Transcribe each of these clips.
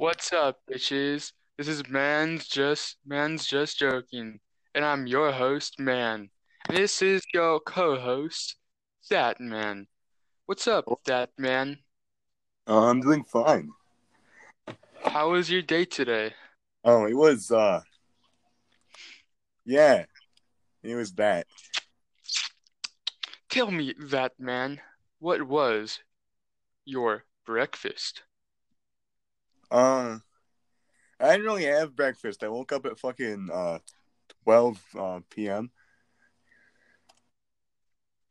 What's up, bitches? This is Man's Just Man's Just Joking, and I'm your host, Man. And this is your co-host, That Man. What's up, That Man? Uh, I'm doing fine. How was your day today? Oh, it was uh yeah. It was that. Tell me, That Man, what was your breakfast? Uh I didn't really have breakfast. I woke up at fucking uh 12 uh, p.m.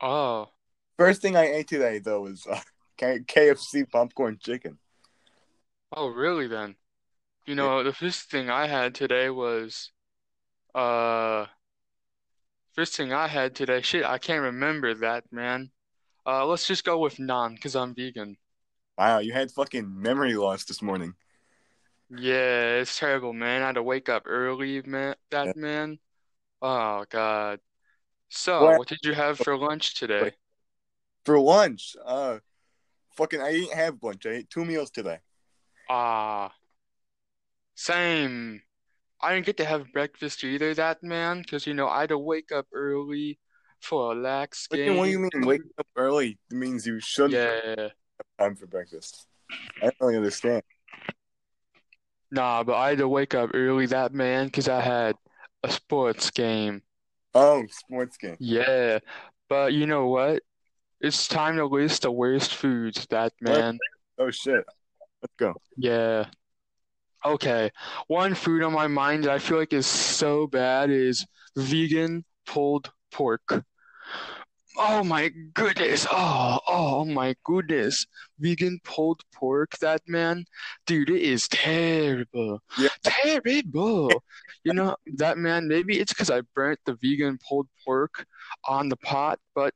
Oh, First thing I ate today though was uh, K- KFC popcorn chicken. oh, really then? You know, the first thing I had today was, uh, first thing I had today, shit, I can't remember that, man. Uh, let's just go with naan, because I'm vegan. Wow, you had fucking memory loss this morning. Yeah, it's terrible, man. I had to wake up early, man, Yeah. that man. Oh, God. So, Well, what did you have for lunch today? for lunch, uh fucking I didn't have lunch. I ate two meals today. Ah, same. I didn't get to have breakfast either, that man, because, you know, I had to wake up early for a lax What do you- what do you mean waking up early It means you shouldn't have Yeah. time for breakfast? I don't really understand. Nah, but I had to wake up early, that man, because I had a sports game. Oh, sports game. Yeah. But you know what? It's time to list the worst foods, that man. Oh shit. Let's go. Yeah. Okay. One food on my mind that I feel like is so bad is vegan pulled pork. Oh my goodness. Oh, oh my goodness. Vegan pulled pork, that man. Dude, it is terrible. Yeah. Terrible. You know, that man, maybe it's because I burnt the vegan pulled pork on the pot, but,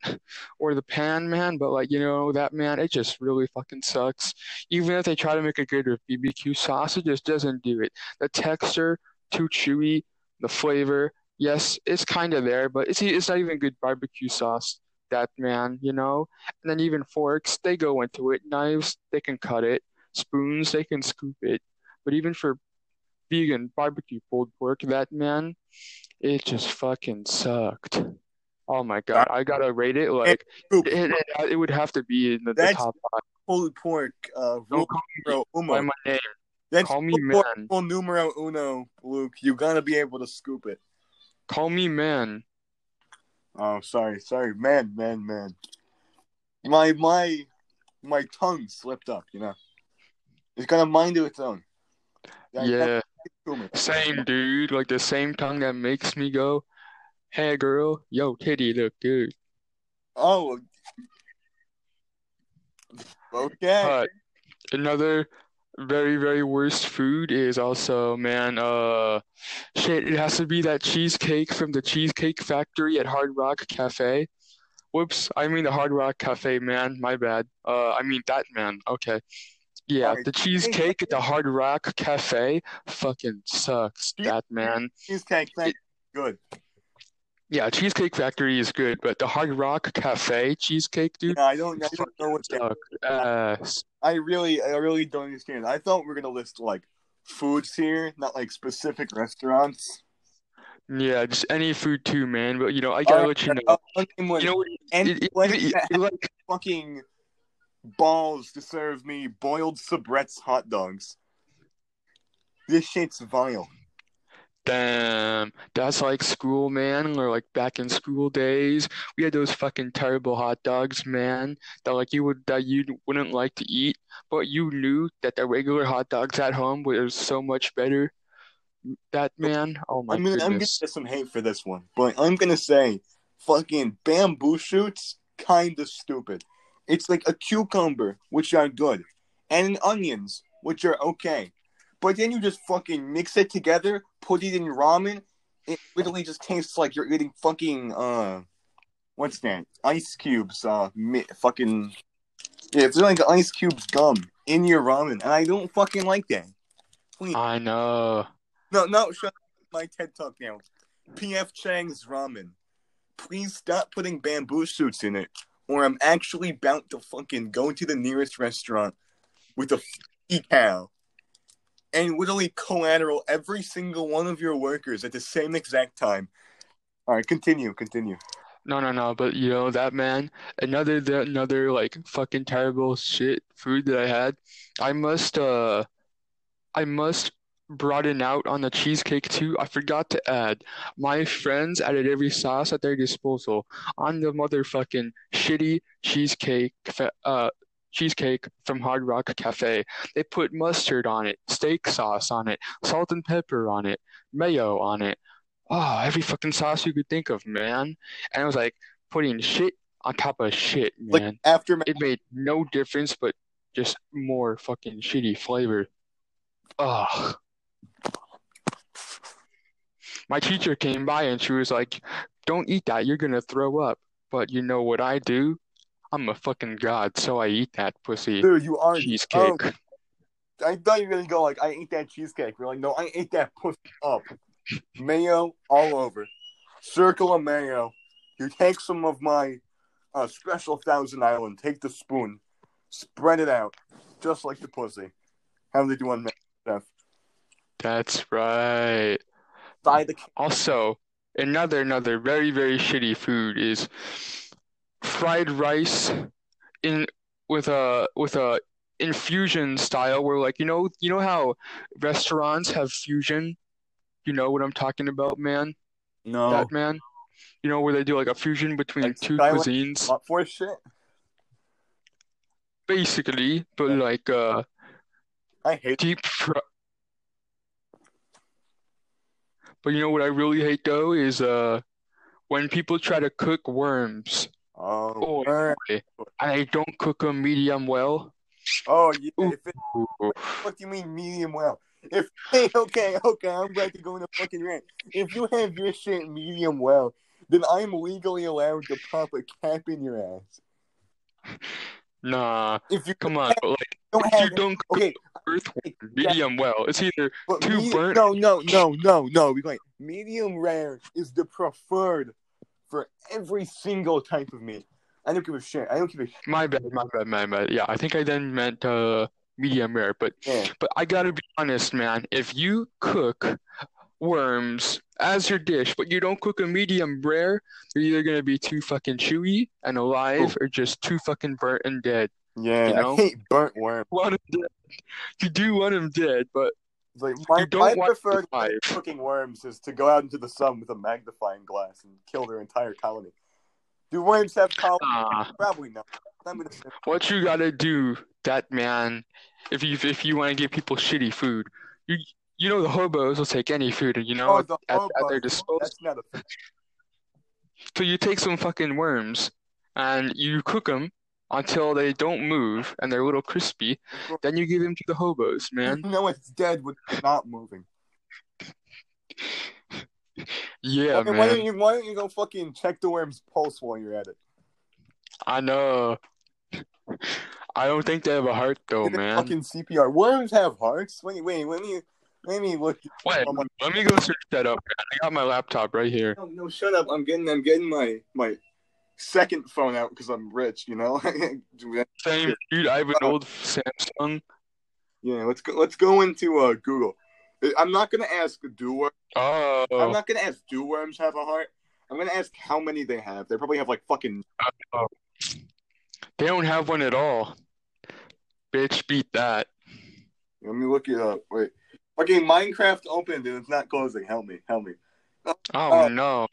or the pan, man, but like, you know, that man, it just really fucking sucks. Even if they try to make it good with BBQ sauce, it just doesn't do it. The texture, too chewy, the flavor, yes, it's kind of there, but it's it's not even good barbecue sauce. That man, you know. And then even forks, they go into it. Knives, they can cut it. Spoons, they can scoop it. But even for vegan barbecue pulled pork, that man, it just fucking sucked. Oh my God, I gotta rate it like it, it, it would have to be in the, the top five. pulled pork. Uh, Don't call me by my name. That's Call me man. numero uno, Luke. You gotta be able to scoop it. Call me man. Oh, sorry, sorry, man, man, man. My my my tongue slipped up. You know, it's got a mind of its own. Yeah, can't assume it. same dude. Like the same tongue that makes me go, "Hey girl, yo titty look good." Oh, okay. But another very, very worst food is also, man, uh, shit, it has to be that cheesecake from the Cheesecake Factory at Hard Rock Cafe. Whoops, I mean the Hard Rock Cafe, man, my bad. Uh, I mean that man. Okay. Yeah, the cheesecake at the Hard Rock Cafe fucking sucks, that man. cheesecake, thank good. Yeah, Cheesecake Factory is good, but the Hard Rock Cafe cheesecake, dude, Yeah, I don't, I don't know what that. ass. I really, I really don't understand. I thought we were gonna list like foods here, not like specific restaurants. Yeah, just any food too, man. But you know, I gotta let you know. Uh, I'll- I'll name one. You know what? and It, it, like, it- it- like, fucking balls to serve me boiled Sabrett's hot dogs. This shit's vile. Damn, that's like school, man. Or like back in school days, we had those fucking terrible hot dogs, man. That like you would that you wouldn't like to eat, but you knew that the regular hot dogs at home were so much better. That man, oh my I'm gonna, I'm gonna get some hate for this one, but I'm gonna say, fucking bamboo shoots, kinda stupid. It's like a cucumber, which are good, and onions, which are okay, but then you just fucking mix it together, put it in ramen. It literally just tastes like you're eating fucking uh, what's that? Ice cubes, uh, mi- fucking yeah, it's like ice cubes gum in your ramen, and I don't fucking like that. Please. I know. No, no, shut my TED talk now. PF Chang's ramen. Please stop putting bamboo shoots in it, or I'm actually bound to fucking go to the nearest restaurant with a decal and literally collateral every single one of your workers at the same exact time. All right, continue, continue. No, no, no. But you know that man, another the, another like fucking terrible shit food that I had. I must uh, I must broaden out on the cheesecake too. I forgot to add. My friends added every sauce at their disposal on the motherfucking shitty cheesecake uh cheesecake from Hard Rock Cafe. They put mustard on it, steak sauce on it, salt and pepper on it, mayo on it. Oh, every fucking sauce you could think of, man. And it was like putting shit on top of shit, man. Like after it made no difference, but just more fucking shitty flavor. Ugh. My teacher came by and she was like, "Don't eat that. You're gonna throw up." But you know what I do? I'm a fucking god, so I eat that pussy Dude, you are cheesecake. Oh, I thought you were gonna go like, I ate that cheesecake. You're like, no, I ate that pussy up. Mayo all over. Circle of mayo. You take some of my uh, special Thousand Island, take the spoon, spread it out, just like the pussy. How they do on stuff. That's right. By the Also, another another very very shitty food is fried rice in with a with a infusion style where like you know you know how restaurants have fusion? You know what i'm talking about man? No. That man? You know where they do like a fusion between Like two Skyline- cuisines? For shit? basically but Yeah. like uh I hate deep fry but you know what i really hate though is uh when people try to cook worms Oh, Oh, and don't cook them medium well oh yeah. If it, what do you mean medium well? If hey, okay, okay, I'm about to go in a fucking rant. If you have your shit medium well, then I'm legally allowed to pop a cap in your ass. Nah, If you come on, but like don't if you don't cook okay, earthworm yeah. medium well, it's either too burnt. No, no, no, no, no. We going medium rare is the preferred for every single type of meat. I don't give a shit. I don't give a shit. my bad, my bad, my bad. Yeah, I think I then meant uh medium rare, but Yeah. but I gotta be honest, man. If you cook worms as your dish, but you don't cook a medium rare, they're either gonna be too fucking chewy and alive, or just too fucking burnt and dead. Yeah, You know? I hate burnt worm. Want 'em dead. You do want them dead, but It's like my, my preferred to way of survive. cooking worms is to go out into the sun with a magnifying glass and kill their entire colony. Do worms have colonies? ah. Probably not. Gonna what you gotta do, that man, if you if you want to give people shitty food, you you know the hobos will take any food, you know, oh, the at, at their disposal. That's not a thing. So you take some fucking worms and you cook them until they don't move and they're a little crispy. Then you give them to the hobos, man. You know it's dead when it's not moving. Yeah, okay, why don't man. you why don't you go fucking check the worm's pulse while you're at it? I know. I don't think they have a heart though, man. Fucking CPR. Worms have hearts. Wait, wait, let me let me look. Wait, let me go search that up. I got my laptop right here. No, no, shut up. I'm getting I'm getting my my second phone out because I'm rich. You know. Same, dude. I have an old Samsung. Yeah, let's go. Let's go into uh, Google. I'm not gonna ask do worms. I'm Oh, not gonna ask do worms have a heart. I'm gonna ask how many they have. They probably have like fucking. they don't have one at all. Bitch, beat that. Let me look it up. Wait. Okay, Minecraft opened and it's not closing. Help me. Help me. Oh Oh. no.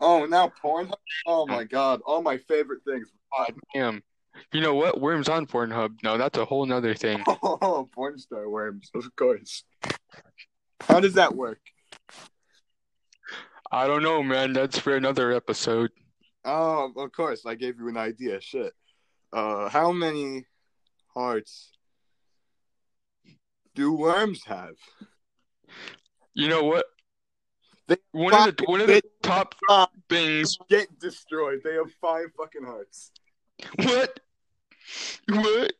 Oh, now Pornhub. Oh my god, all my favorite things. God damn. You know what? Worms on Pornhub. No, that's a whole nother thing. Oh, porn star worms, of course. How does that work? I don't know, man. That's for another episode. Oh, of course. I gave you an idea. Shit. Uh, how many hearts do worms have? You know what? They One of the one of the top Ah, things. get destroyed. They have five fucking hearts. What? What?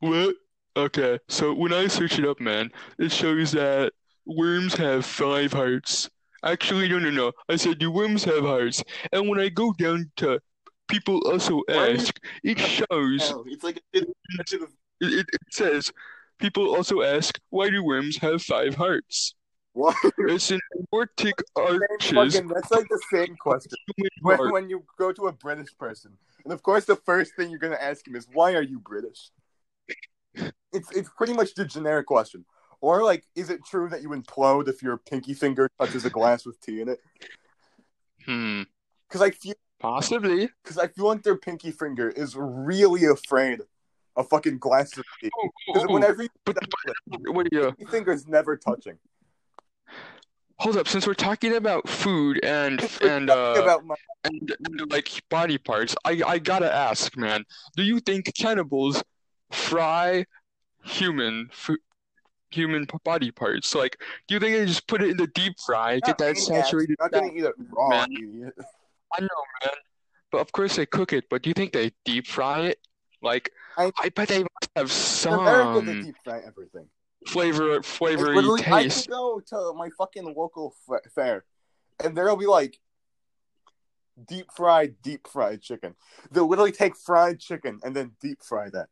What? Okay, so when I search it up, man, it shows that worms have five hearts. Actually, no, no, no. I said, do worms have hearts? And when I go down to people also ask, it shows it's like it, it says People also ask, why do worms have five hearts? What? It's an aortic arches fucking- that's like the same question when, when you go to a British person, and of course the first thing you're gonna ask him is, "Why are you British?" It's it's pretty much the generic question. Or like, is it true that you implode if your pinky finger touches a glass with tea in it? Hmm, Because I feel possibly. because I feel like their pinky finger is really afraid of fucking glasses of tea. Oh, Because oh, whenever you but, that but wait, uh, pinky finger's never touching. Hold up. Since we're talking about food and and uh my and, and like body parts, I I gotta ask, man. Do you think cannibals fry human food? Human body parts. Like, do you think they just put it in the deep fry, get not that saturated Not fat? gonna eat it raw, man. idiot. I know, man. But of course they cook it. But do you think they deep fry it? Like, I- I bet they must have They're very good some deep fry everything. Flavor, flavory literally, I taste. could go to my fucking local f- fair, and there'll be like deep fried, deep fried chicken. They'll literally take fried chicken and then deep fry that.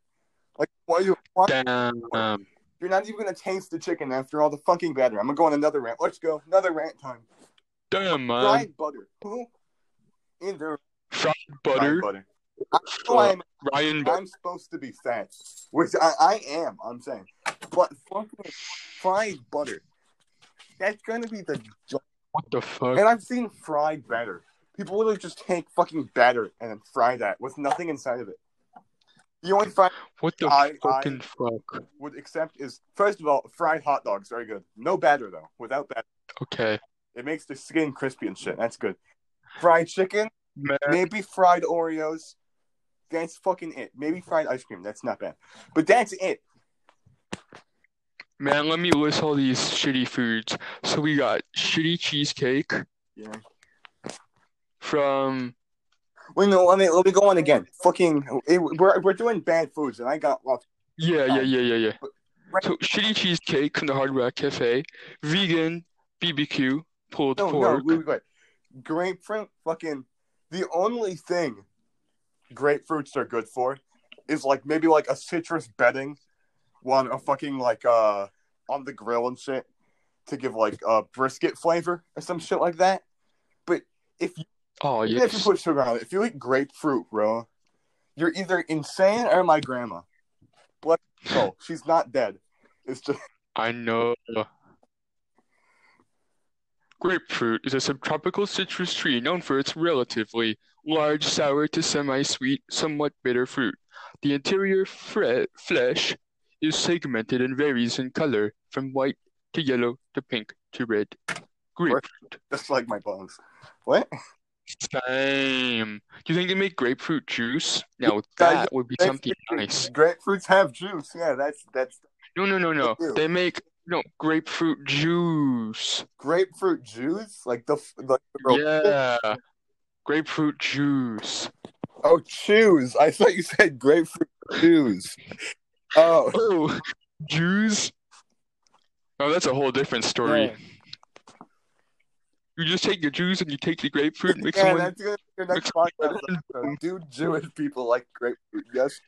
Like, why you? Damn. Um, you're not even gonna taste the chicken after all the fucking batter. I'm gonna go on another rant. Let's go, another rant time. damn, man. Fried butter. Who in their Fried fried butter. butter? I know Uh, I'm, Ryan. I'm supposed to be fat, which I, I am. I'm saying, but fucking fried butter. That's gonna be the What the fuck? And I've seen fried batter. People literally just take fucking batter and then fry that with nothing inside of it. The only fry What the I- fucking fuck? Would accept is first of all, fried hot dogs, very good. No batter though. Without batter. Okay, It makes the skin crispy and shit. That's good. Fried chicken, man. maybe fried Oreos. That's fucking it. Maybe fried ice cream. That's not bad. But that's it. Man, let me list all these shitty foods. So we got shitty cheesecake Yeah. from Wait, no, let me let me go on again. Fucking, it, we're we're doing bad foods, and I got lots. yeah, yeah, yeah, yeah, yeah. Right. So shitty cheesecake from the Hard Rock Cafe, vegan BBQ pulled No, no, pork. wait, wait, wait. Grapefruit, fucking. The only thing grapefruits are good for is like maybe like a citrus bedding one, a fucking like uh on the grill and shit to give like a brisket flavor or some shit like that. But if you, Oh even if you put sugar on it, if you eat grapefruit, bro, you're either insane or my grandma. But no, she's not dead. It's just I know. Grapefruit is a subtropical citrus tree known for its relatively large, sour to semi-sweet, somewhat bitter fruit. The interior fre- flesh is segmented and varies in color from white to yellow to pink to red. Grapefruit. just like my bones. What? Same. Do you think they make grapefruit juice? Now Yeah, that would be That's- something nice. Grapefruits have juice. Yeah, that's that's No, no, no, no. They. They make no grapefruit juice. grapefruit juice, like the like the Yeah. Grapefruit juice. Oh, choose. I thought you said grapefruit juice. Oh, Oh, juice? Oh, that's a whole different story. Yeah. You just take the juice and you take the grapefruit, mix yeah, that's your next podcast. episode. Do Jewish people like grapefruit? Yes.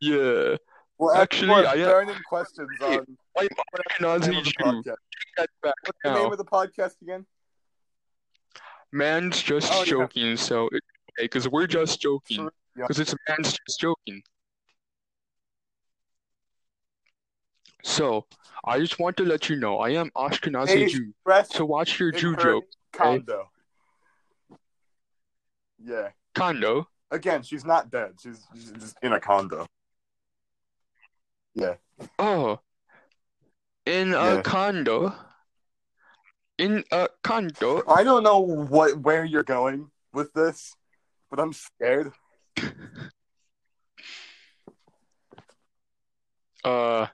Yeah. Well, Actually, I- burning questions Hey, on I'm the name Ashkenazi of the Jew. podcast. Take that back What's the name of the podcast again? Man's just Oh, yeah. joking, so it's okay, because we're just joking. Sure, yeah. Because it's a man's just joking. So, I just want to let you know I am Ashkenazi Hey, Jew. So watch your Jew joke. condo. Yeah. Condo. Again, she's not dead. She's, she's just in a condo. Yeah. Oh, in a condo. In a condo. I don't know what where you're going with this, but I'm scared. Uh,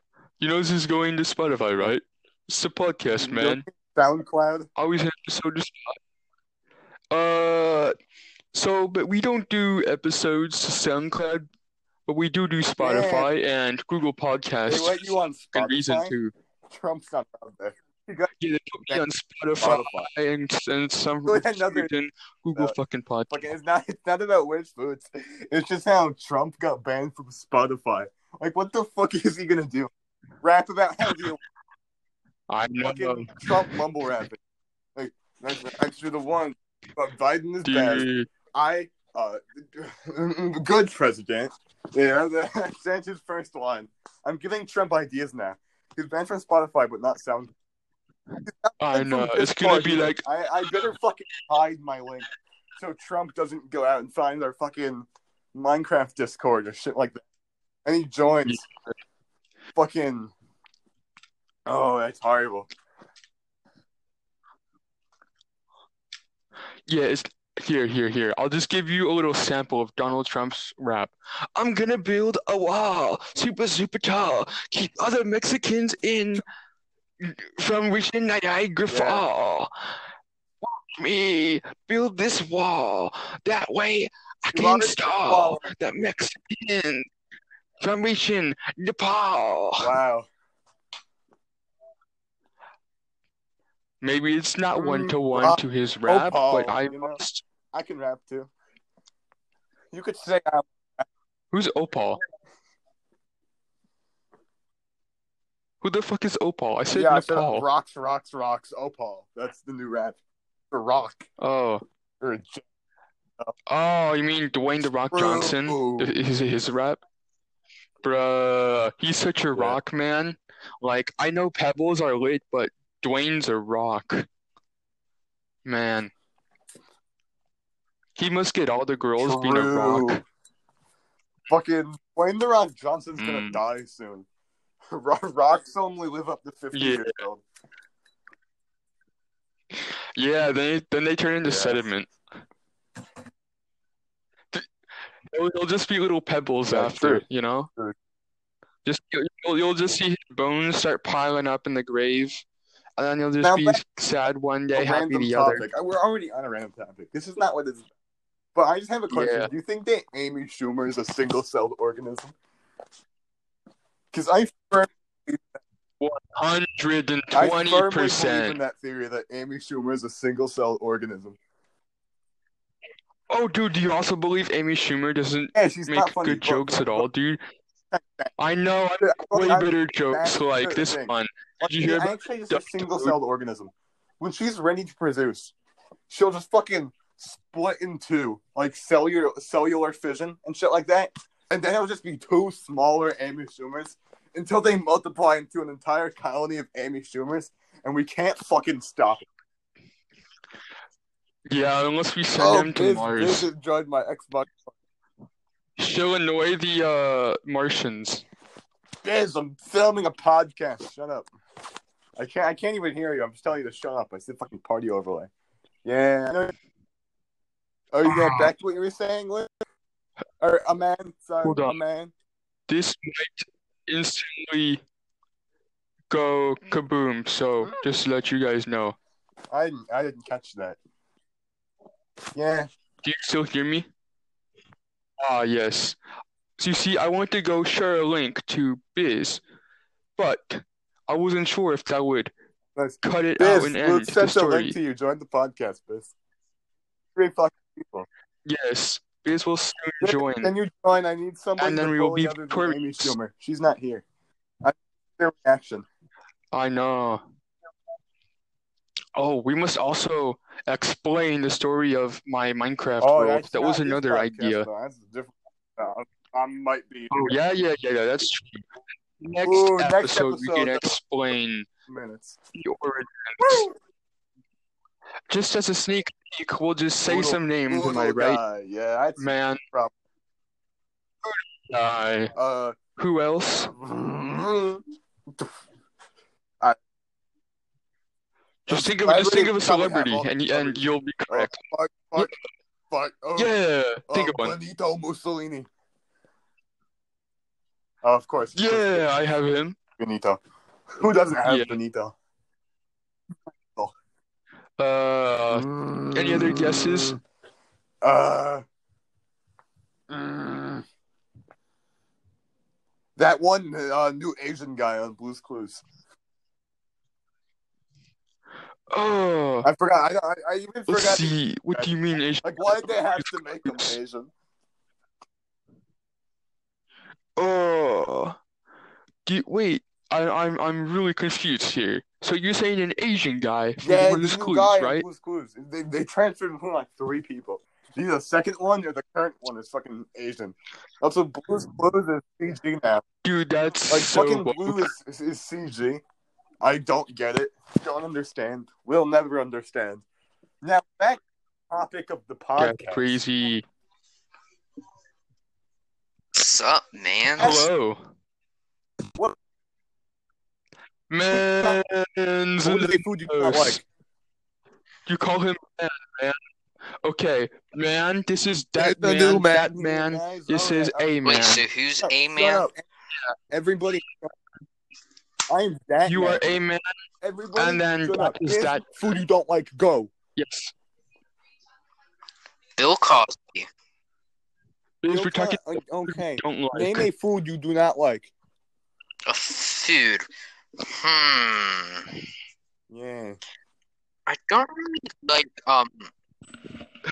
you know this is going to Spotify, right? It's a podcast, man. SoundCloud. Always an episode to Spot. Uh, so but we don't do episodes to SoundCloud, but we do do Spotify and Google They Podcasts. let you on and reason to. Trump's not out there. You got Yeah, they put me on Spotify Spotify. and, and some another- reason Google uh, fucking Podcast. Like it's not. It's not about which foods. It's just how Trump got banned from Spotify. Like, what the fuck is he gonna do? Rap about how the I know, fucking Trump mumble rapping. Like that's actually the one. But Biden is bad. I uh good president. Yeah, that's his first one. I'm giving Trump ideas now. He's banned from Spotify, but not Sound. I know. It's gonna be like, I, I better fucking hide my link so Trump doesn't go out and find our fucking Minecraft Discord or shit like that. And he joins. Fucking. Oh, that's horrible. yeah, it's here, here, here. I'll just give you a little sample of Donald Trump's rap. I'm gonna build a wall, super, super tall, keep other Mexicans in from reaching Niagara Yeah. Fall. Watch me build this wall. That way I You can stall the Mexicans from reaching Nepal. Wow. Maybe it's not one to one uh, to his rap, Paul, but I you know. must. I can rap too. You could say I'm Who's Opal? Who the fuck is Opal? I said yeah, I said Nepal. rocks, rocks, rocks. Opal. That's the new rap. For rock. Oh, Or oh, you mean Dwayne the Rock Johnson? Is His his rap, bruh. He's such a Yeah. rock man. Like I know Pebbles are lit, but Dwayne's a rock. Man, he must get all the girls being a rock. True. Fucking Wayne the Rock Johnson's gonna Mm. die soon. Ro- Rocks only live up to fifty Yeah. years old. Yeah, then then they turn into sediment. They'll, they'll just be little pebbles Yeah, after, true. you know? True. Just you'll, you'll just see his bones start piling up in the grave, and then you'll just Now be sad one day, happy the other. topic. Uh, We're already on a random topic. This is not what it's. But I just have a question. Yeah. Do you think that Amy Schumer is a single-celled organism? Because I firmly, Hundred and I twenty believe in that theory that Amy Schumer is a single-celled organism. Oh, dude, do you also believe Amy Schumer doesn't Yeah, make funny. good but- jokes at all, dude? I know, I way better jokes like this thing. one. Did you hear about just a single-celled organism. When she's ready to produce, she'll just fucking split in two, like cellular cellular fission and shit like that, and then it'll just be two smaller Amy Schumers until they multiply into an entire colony of Amy Schumers, and we can't fucking stop it. Yeah, unless we send Oh, them to Biz, Mars. Biz enjoyed my Xbox. She'll annoy the uh Martians. Biz, I'm filming a podcast. Shut up. I can't. I can't even hear you. I'm just telling you to shut up. I said fucking party overlay. Yeah. Oh, you Ah. back to what you were saying, Liz? Or a man? Sorry, Hold a man. This might instantly go kaboom, so just to let you guys know. I didn't, I didn't catch that. Yeah. Do you still hear me? Ah, yes. So you see, I wanted to go share a link to Biz, but I wasn't sure if that would Nice. cut it out Biz, and we'll end the send a story. link to you. Join the podcast, Biz. Three fucking people. Yes, Biz will soon Biz, join. Can you join? I need somebody And then we will be other than. Amy Schumer. She's not here. I their reaction. I know. Oh, we must also explain the story of my Minecraft Oh, world. That was another podcast, idea. though. That's different. Uh, I might be Oh, yeah, yeah, yeah, yeah, that's true. Next Ooh, next episode, we can explain minutes. the origins. Just as a sneak peek, we'll just say Poodle- some names, am I right? guy. Yeah, that's Man. Problem. Guy. uh. Who else? Just think of just think of a celebrity, and and you'll be Oh, correct. fuck, fuck, fuck. Oh, Yeah, think oh, of one. Benito Mussolini. Oh, of course. Yeah, I have him. Benito. Who doesn't have Yeah. Benito? Uh, any other guesses? Uh. mm. That one uh, new Asian guy on Blue's Clues. Oh, I forgot. I, I, I even let's forgot. see. What do you mean Asian? Like, why did they have to make him Asian? Oh, do you, wait. I, I'm I'm really confused here. So you're saying an Asian guy from Yeah, the new Clues, guy right? Blue's Clues. They, they transferred between like three people. Either the second one or the current one is fucking Asian. Also, Blue's hmm. Clues is CG now. Dude, that's Like so fucking. Blue is, is, is CG. I don't get it. Don't understand. We'll never understand. Now back to the topic of the podcast. That's crazy. What's up, man? Hello. What- Man's What is food you not like? You call him man, man. Okay, man, this is that The man, new that man. This is a man. Wait, so who's Shut- a shut man? up. Everybody. I'm that. You man. are a man. Everybody. and then shut what up. is that? food you don't like? Go. Yes. Bill Cosby. Because Bill we're talking Cos- okay. don't like. Name a food you do not like. A food. Hmm. Yeah. I don't really like um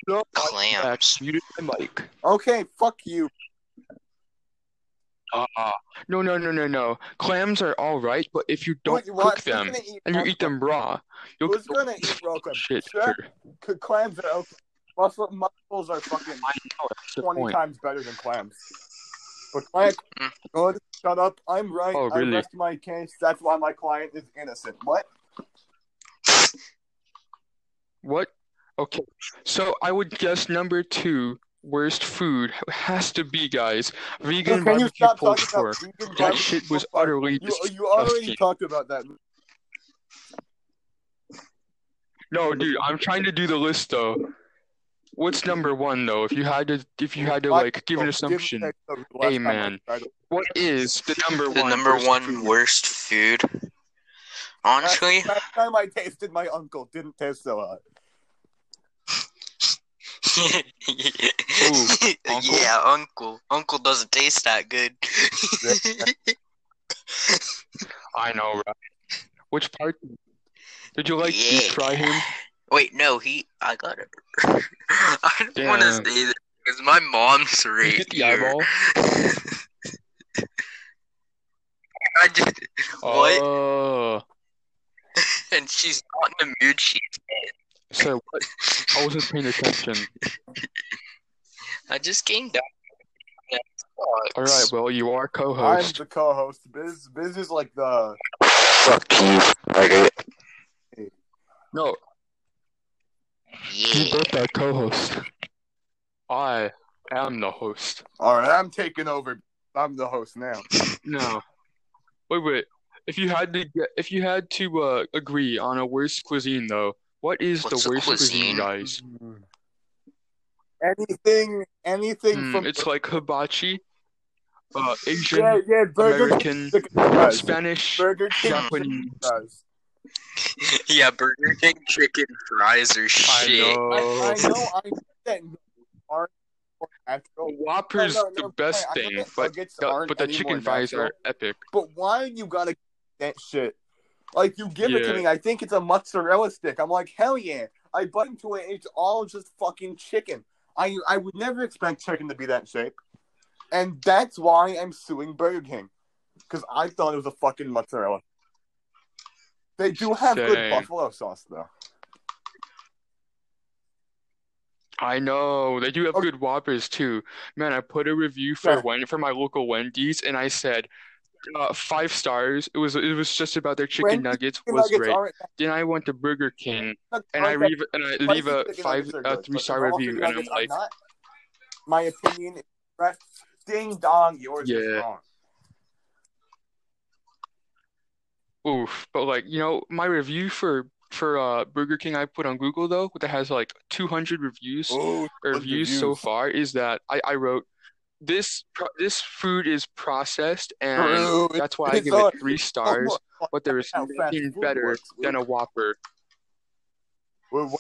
No, clams. muted my mic. Okay. Fuck you. Uh, no, no, no, no, no. Clams are all right, but if you don't cook them and you eat them raw, you'll Who's get gonna eat raw clams? shit. Sure. sure. Clams are okay. Mussels are fucking know 20 times better than clams. But clams, Mm. good. Shut up. I'm right. Oh, really? I rest my case. That's why my client is innocent. What? What? Okay, so I would guess number two worst food has to be, guys, vegan Can you barbecue pulled pork. vegan That shit was pork? utterly You, you already talked about that. No, dude, I'm trying to do the list though. What's number one though? If you had to, if you had to like give an assumption, text the last time I man. what is the number The one? number worst one food? worst food. Honestly, last time I tasted my uncle didn't taste so hot. Uncle? yeah, uncle. Uncle doesn't taste that good. I know, right? Which part? Did you like Yeah. deep fry him? Wait, no, he. I got it. I don't want to say that because my mom's Did you right get the here. eyeball? I just what? Oh, and she's not in the mood. She's so what? I wasn't paying attention. I just came down. All right, well, you are co-host. I'm co-host. the co-host. Biz, Biz is like the. Fuck you. Okay. No, you Yeah. both are co-host. I am the host. All right, I'm taking over. I'm the host now. No. Wait, wait. If you had to get, if you had to uh, agree on a worst cuisine though, what is What's the worst cuisine, cuisine? guys? Anything, anything Hmm, from it's like hibachi, uh, Asian, yeah, yeah, Burger American, King chicken fries. Spanish, Burger King Japanese. chicken fries. Yeah, Burger King chicken fries are I shit. I, know. I know, I know that aren't more natural. Whopper's No, no, the no, best I know thing, that but nuggets the, aren't but the any chicken fries natural. are epic. But why you gotta get that shit? Like you give it to me, I think it's a mozzarella stick. I'm like, hell yeah! I bite into it, it's all just fucking chicken. I I would never expect chicken to be that shape, and that's why I'm suing Burger King because I thought it was a fucking mozzarella. They do have good buffalo sauce though. I know they do have Okay. good Whoppers too. Man, I put a review for Yeah. Wen for my local Wendy's, and I said uh, five stars. It was it was just about their chicken nuggets Chicken was nuggets great. Then I went to Burger King, and I leave and I leave a five a three star review, and I'm like, not. My opinion is correct. Ding dong, yours is Yeah. wrong. oof. But like you know, my review for for uh Burger King I put on Google though, that has like 200 reviews. Oh, or good views so far is that I, I wrote this this food is processed and True. that's why I give it three stars, Oh, but there is nothing better works. than a Whopper. We're- we're-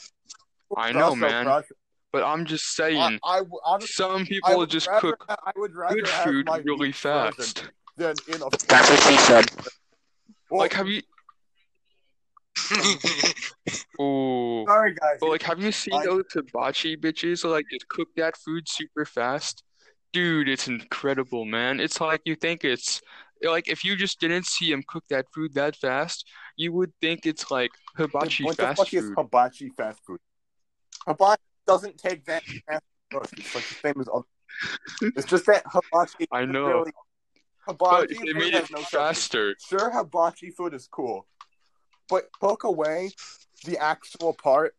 I we're know, man. processed. But I'm just I, saying, honestly, some people would just rather cook I would good food really fast. than in a. That's what she said. Well, Like, have you? Oh, sorry guys. but like, have you seen I- those hibachi bitches? Like, just cook that food super fast. Dude, it's incredible, man. It's like you think it's like if you just didn't see him cook that food that fast, you would think it's like hibachi what fast the fuck is food. hibachi fast food? Hibachi doesn't take that fast food. It's like the same as other. It's just that hibachi. I know. Really, But hibachi they food made it no faster. Sure, hibachi food is cool, but poke away the actual part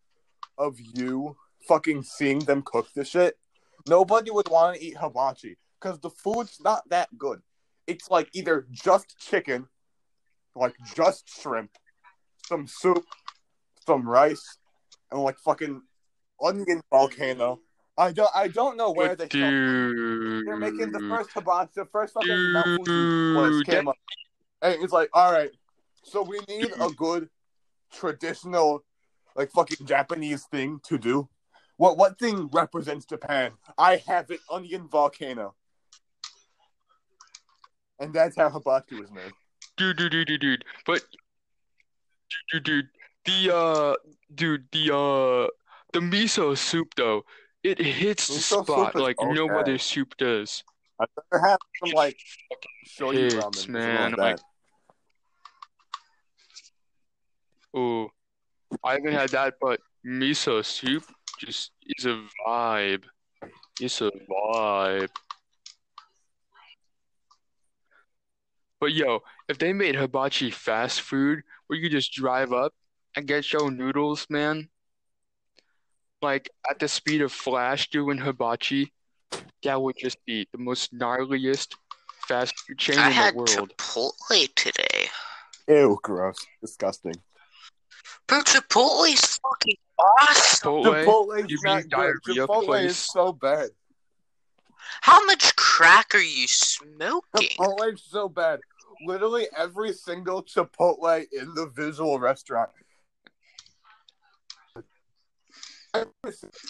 of you fucking seeing them cook the shit. Nobody would want to eat hibachi because the food's not that good. It's like either just chicken, like just shrimp, some soup, some rice, and like fucking onion volcano. I don't, I don't know where they dude, they're making the first hibachi, the first fucking Dude, place came up. And it's like, all right, so we need a good traditional, like fucking Japanese thing to do. What what thing represents Japan? I have it, onion volcano. And that's how hibachi was made. dude, dude, dude, dude, dude. But dude, dude, dude, the uh, dude, the uh, the miso soup though, it hits the Miso soup spot like no other soup does. I'd rather have some like shoyu Hits, ramen. man, like like- Oh, I haven't had that, but miso soup just it's a vibe. It's a vibe. But yo, if they made hibachi fast food where you just drive up and get your noodles, man, like at the speed of Flash doing hibachi, that would just be the most gnarliest fast food chain I in had the world. Chipotle today. Ew, gross. Disgusting. Bro, Chipotle's fucking awesome. Chipotle, Chipotle's you not mean good. diarrhea Chipotle place? is so bad. How much crack are you smoking? Chipotle's so bad. Literally every single Chipotle in the visual restaurant. And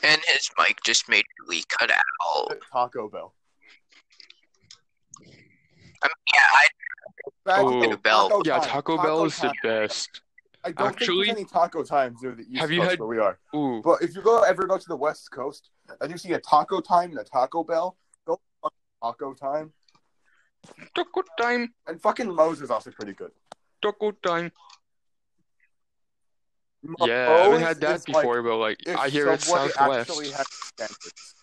his mic just made we cut out. Taco Bell. I mean, yeah, I Back Oh. Taco Bell. Yeah, time. Taco Bell is the time. best. I don't Actually- think there's any taco times near the East Have you Coast had- where we are. Ooh, But if you go ever go to the West Coast and you see a taco time and a Taco Bell, go on Taco time. taco time, And fucking Moe's is also pretty good. taco time. Moe's Yeah, I haven't had is that like before, but like I hear it's Southwest. actually has standards.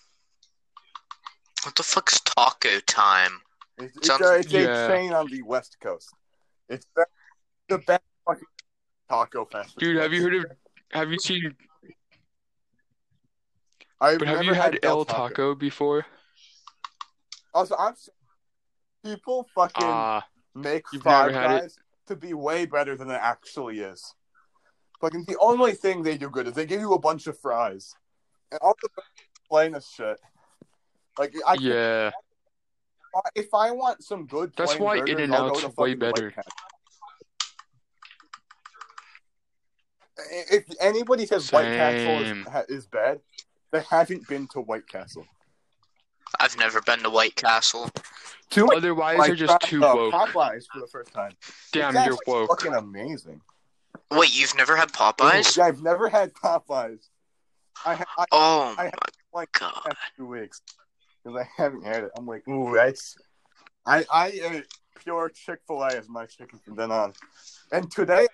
what the fuck's taco time? It's, it's, Sounds- a, it's Yeah. a chain on the West Coast. It's the, the best fucking taco food. Dude, have you heard of? Have you seen? I've But have you had Del El Taco before? Also, I'm people fucking Ah, make Five had? Guys to be way better than it actually is. Fucking the only thing they do good is they give you a bunch of fries, and all the plain as shit. Like I, yeah. if I want some good, That's why I'll go to way better. Castle. If anybody says White Castle is, is bad, they haven't been to White Castle. I've never been to White Castle. Too much Otherwise, like they're just too uh, woke. Popeyes for the first time. Damn, you're woke. Fucking amazing. Wait, you've never had Popeyes? Yeah, I've never had Popeyes. I ha- I Oh I my like god. had two weeks because I haven't had it. I'm like, ooh, that's. I I ate pure Chick Fil A as my chicken from then on, and today,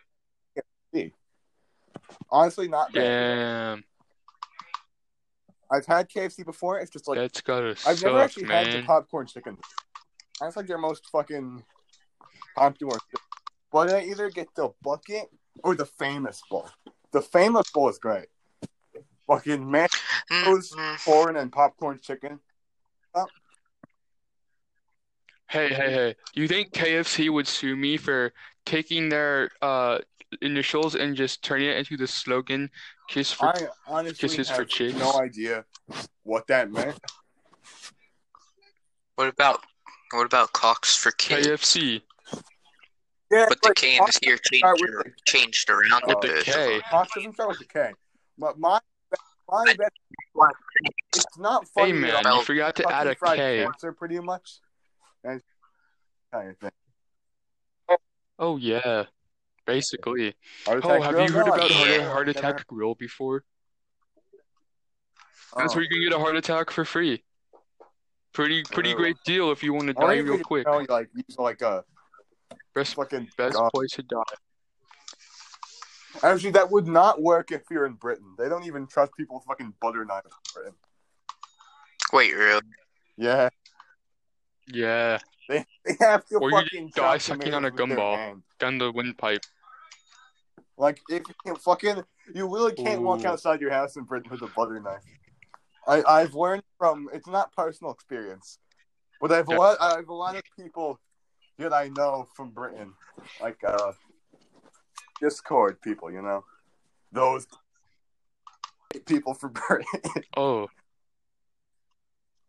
KFC. Honestly, not bad. Damn, I've had KFC before. It's just like that's gotta I've never suck, actually had the man. popcorn chicken. That's like their most fucking popular. But I either get the bucket or the famous bowl. The famous bowl is great. Fucking mashed Those- Mm, corn and popcorn chicken. Hey, hey, hey. You think KFC would sue me for taking their uh initials and just turning it into the slogan "Kiss for I honestly Kisses for have chicks. no idea what that meant. what about what about cocks for kids? KFC Yeah, But the like, K Fox this year start changed, with the- changed around a the bit. K. Fox doesn't start with a K. But my my best, it's not funny. Hey at man, you forgot to add a K. a Fried Cancer, pretty much. And kind of thing. Oh yeah, basically. Oh, heart Oh, have Grill? you heard No, about I've Heart, Yeah. heart never- Attack Grill before? Oh, That's oh. where you can get a heart attack for free. Pretty pretty great deal if you want to die real you quick. know, like use like a Best fucking best God. place to die. Actually, that would not work if you're in Britain. They don't even trust people with fucking butter knives in Britain. Wait, really? Yeah, Yeah, they, they have to Or you fucking die sucking on a tomatoes with their gumball. down the windpipe. Like if you can fucking, you really can't walk outside your house in Britain with a butter knife. I I've learned from it's not personal experience, but I've a Yeah. lot I've a lot of people that I know from Britain, like uh, Discord people, you know, those people from Britain. Oh,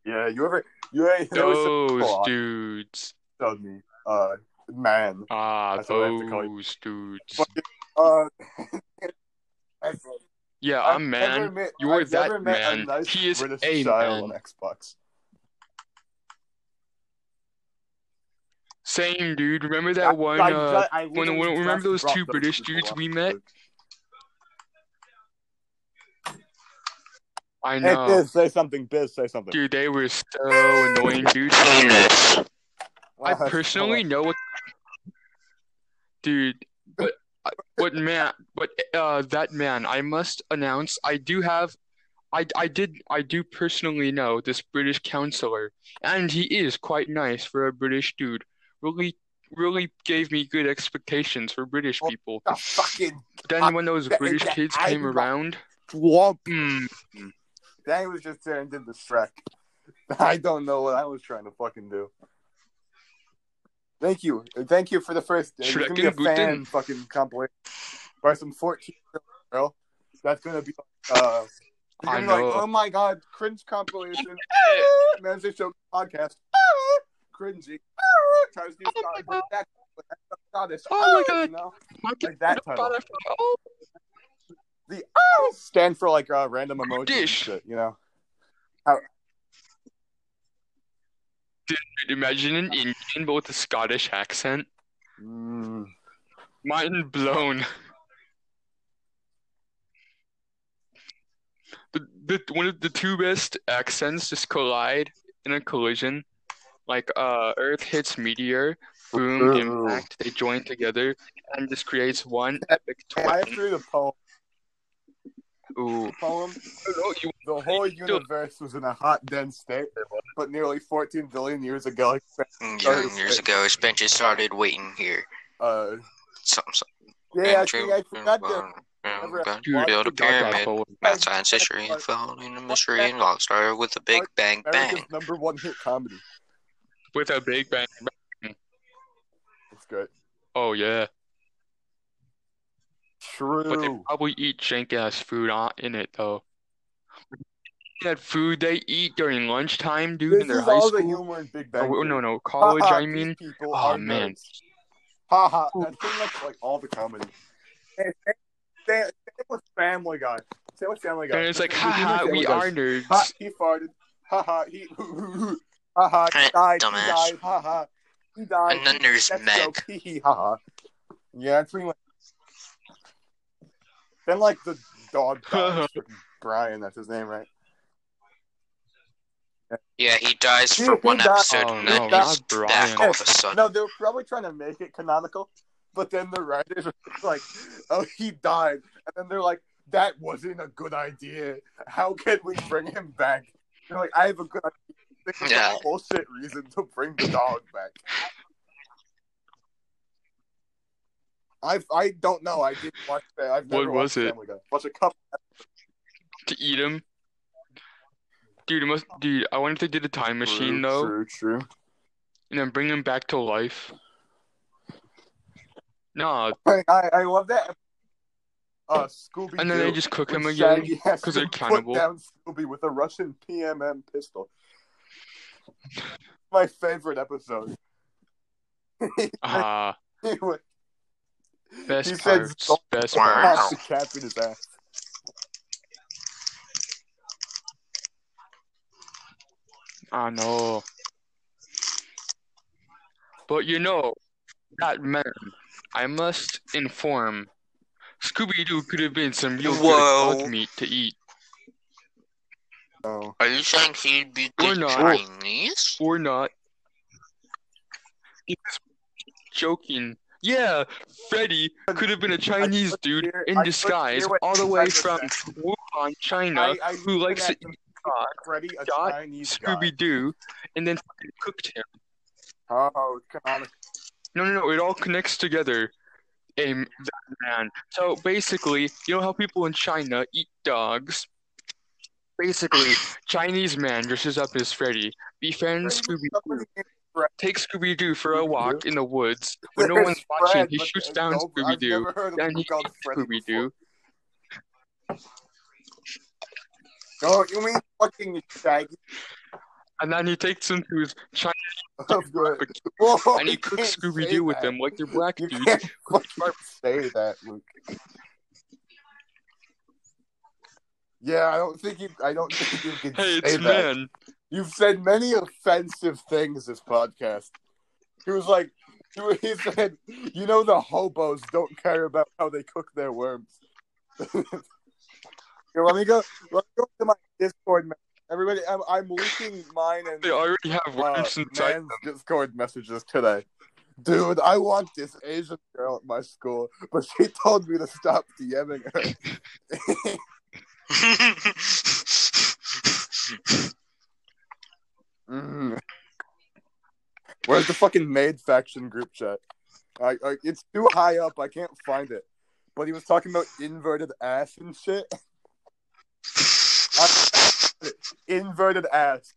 yeah, you ever you ever there was some those dudes. showed me uh man Ah, That's what I have to call you. those dudes. Fucking, uh. I've- Yeah, I've I'm never man. met- You are I've that man. nice He is British a man. on Xbox. Same dude. Remember that I- one? I uh, I when, when remember those two British dudes we met? I Hey, know, Biz, say something. Biz, say something. dude. They were so annoying, dude. I Uh, personally know what, dude. But uh, but man, but uh, that man. I must announce. I do have. I, I did I do personally know this British counselor, and he is quite nice for a British dude. Really, really gave me good expectations for British people. the fucking Then when those British kids came around, swamp. hmm, Danny was just there and did the Shrek. I don't know what I was trying to fucking do. Thank you, thank you for the first. Uh, Shrek gonna be a fan Guten. fucking compilation by some fourteen girl. That's gonna be uh. You're I be like, oh my god, cringe compilation. Man's Show podcast. Cringy. Tries to do Oh my Scottish. That- Scottish. Oh my God. You know? Like that God, oh, The stand for like uh, random Dish. shit, you know? dude, imagine an Indian but with a Scottish accent. Mm. Mind blown. The, the one of the two best accents just collide in a collision. Like uh Earth hits meteor, boom, Ooh. impact, they join together and just creates one epic I twin. to read a poem. Ooh. poem. The whole universe was in a hot, dense state, but nearly 14 billion years ago, Million mm, years ago, expansion started waiting here. uh, Something, something. yeah, actually, I forgot to. Um, um, Never- Build a you got that pyramid. Math, science, history, and found in a mystery and all started with a big bang bang. Number one hit comedy. With a big bang. It's good. Oh yeah. But they probably eat jank ass food on, in it though. That food they eat during lunchtime, dude, This in their is high all the school. humor in Big oh, Bang. Oh, no, no, college, Ha ha, I mean. people Oh, are man. nerds. Ha ha. That's pretty much like all the comedy. Hey, Same same- same with Family Guy. Same with Family Guy. And it's like, The humor in we are is, nerds. Ha, he farted. Ha ha. He. Ha ha. He died. He died. Ha ha. He died. And then there's Meg. joke. Hee hee. Ha ha. Yeah, it's pretty much. Then like the dog dies. Brian, that's his name, right? Yeah, he dies He- for he one died- episode Oh, and no, then not he's back all of a sudden. No, they were probably trying to make it canonical, but then the writers were like, "Oh, he died," and then they're like, "That wasn't a good idea. How can we bring him back?" They're like, "I have a good idea. This Yeah. a bullshit reason to bring the dog back." I I don't know. I didn't watch that. I've never What was watched it? Family Guy. Watch a couple. To eat him. Dude, it must, dude, I wonder if they did a time machine though, True, true. and then bring him back to life. No, I I love that. Uh, Scooby. and then they just cook him again. Shaggy has 'cause to they're put cannibal. down Scooby with a Russian PMM pistol. My favorite episode. Ah, he went- best he parts, "Stop best Wow. parts. popped the cap in his ass. I know. But you know, that man, I must inform, Scooby Doo could have been some real Whoa. good dog meat to eat. Oh. Are you saying he'd be Or good not. Chinese? Or not. He's joking. Yeah, Freddy could have been a Chinese dude in I disguise all the way from said. Wuhan, China, I, I who likes to eat Freddy a got Chinese. Scooby Doo, and then cooked him. Oh, canonical. No, no, no. It all connects together. A m- that man. So basically, you know how people in China eat dogs? Basically, Chinese man dresses up as Freddy, befriends Scooby Doo, Takes Scooby Doo for a walk in the woods when no one's watching. He shoots down no- Scooby Doo, never heard of then he called Scooby. Doo, Oh, you mean fucking Shaggy? and then he takes him to his Chinese Whoa, and he cooks Scooby Doo with them like they're black You dudes. can't fucking say that, Luke. Yeah, I don't think you. I don't think you can Hey, say it's that. man. You've said many offensive things this podcast. He was like, he said, you know, the hobos don't care about how they cook their worms. Here, let me go. Let me go to my Discord. Everybody, I'm, I'm leaking mine and They already have uh, worms inside. man's Discord messages today. Dude, I want this Asian girl at my school, but she told me to stop DMing her. Mm. Where's the fucking maid faction group chat? I, I, it's too high up. I can't find it. But he was talking about inverted ass and shit. inverted ass.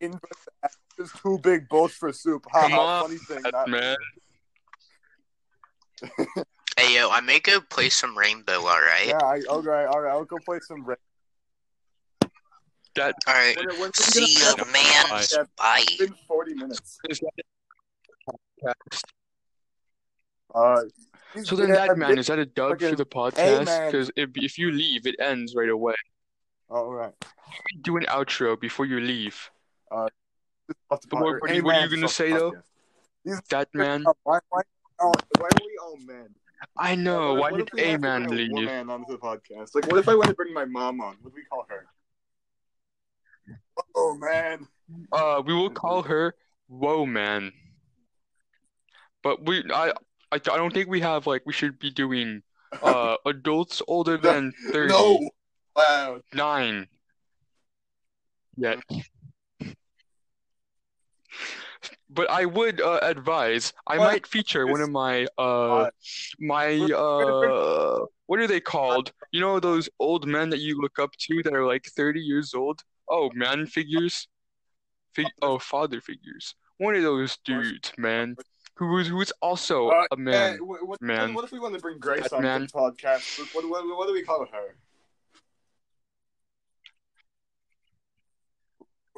Inverted ass is too big, both for soup. Ha Come ha. on, Funny thing. That Not, man. hey yo, I may go play some Rainbow, alright? yeah. I, okay. All right. I'll go play some. Ra- That Alright. When, when, when See gonna- you, man. Yeah, Bye. it's been forty minutes. Uh, So then, that man, is that a dub for the podcast? man. Because if if you leave, it ends right away. All right. Do an outro before you leave. Off the But what- pod- are you- what are you gonna say, the though? podcast. That man. Why, why, why are we all men? I know. What- Why what did if A man bring a leave? woman onto the podcast? Like, what if I want to bring my mom on? What do we call her? Oh man. Uh, we will call her Whoa Man. But we, I, I, I don't think we have like we should be doing uh adults older than thirty. No. Wow. Nine. yet. But I would uh, advise I What? might feature one of my uh my uh what are they called? You know those old men that you look up to that are like 30 years old? Oh, man figures. Fig oh, father figures. One of those dudes, man, who who is who's also Uh, a man. yeah, what, what, man. What if we want to bring Grace That on man. the podcast? What, what, what do we call her?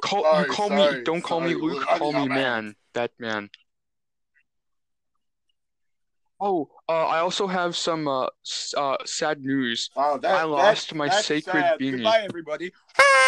Call Sorry, you call sorry, me don't call me Luke, Luke, call me man. man. That man. Oh, uh, I also have some uh, s- uh sad news. Wow, that, I lost that's- my sacred sad. beanie. Goodbye, everybody.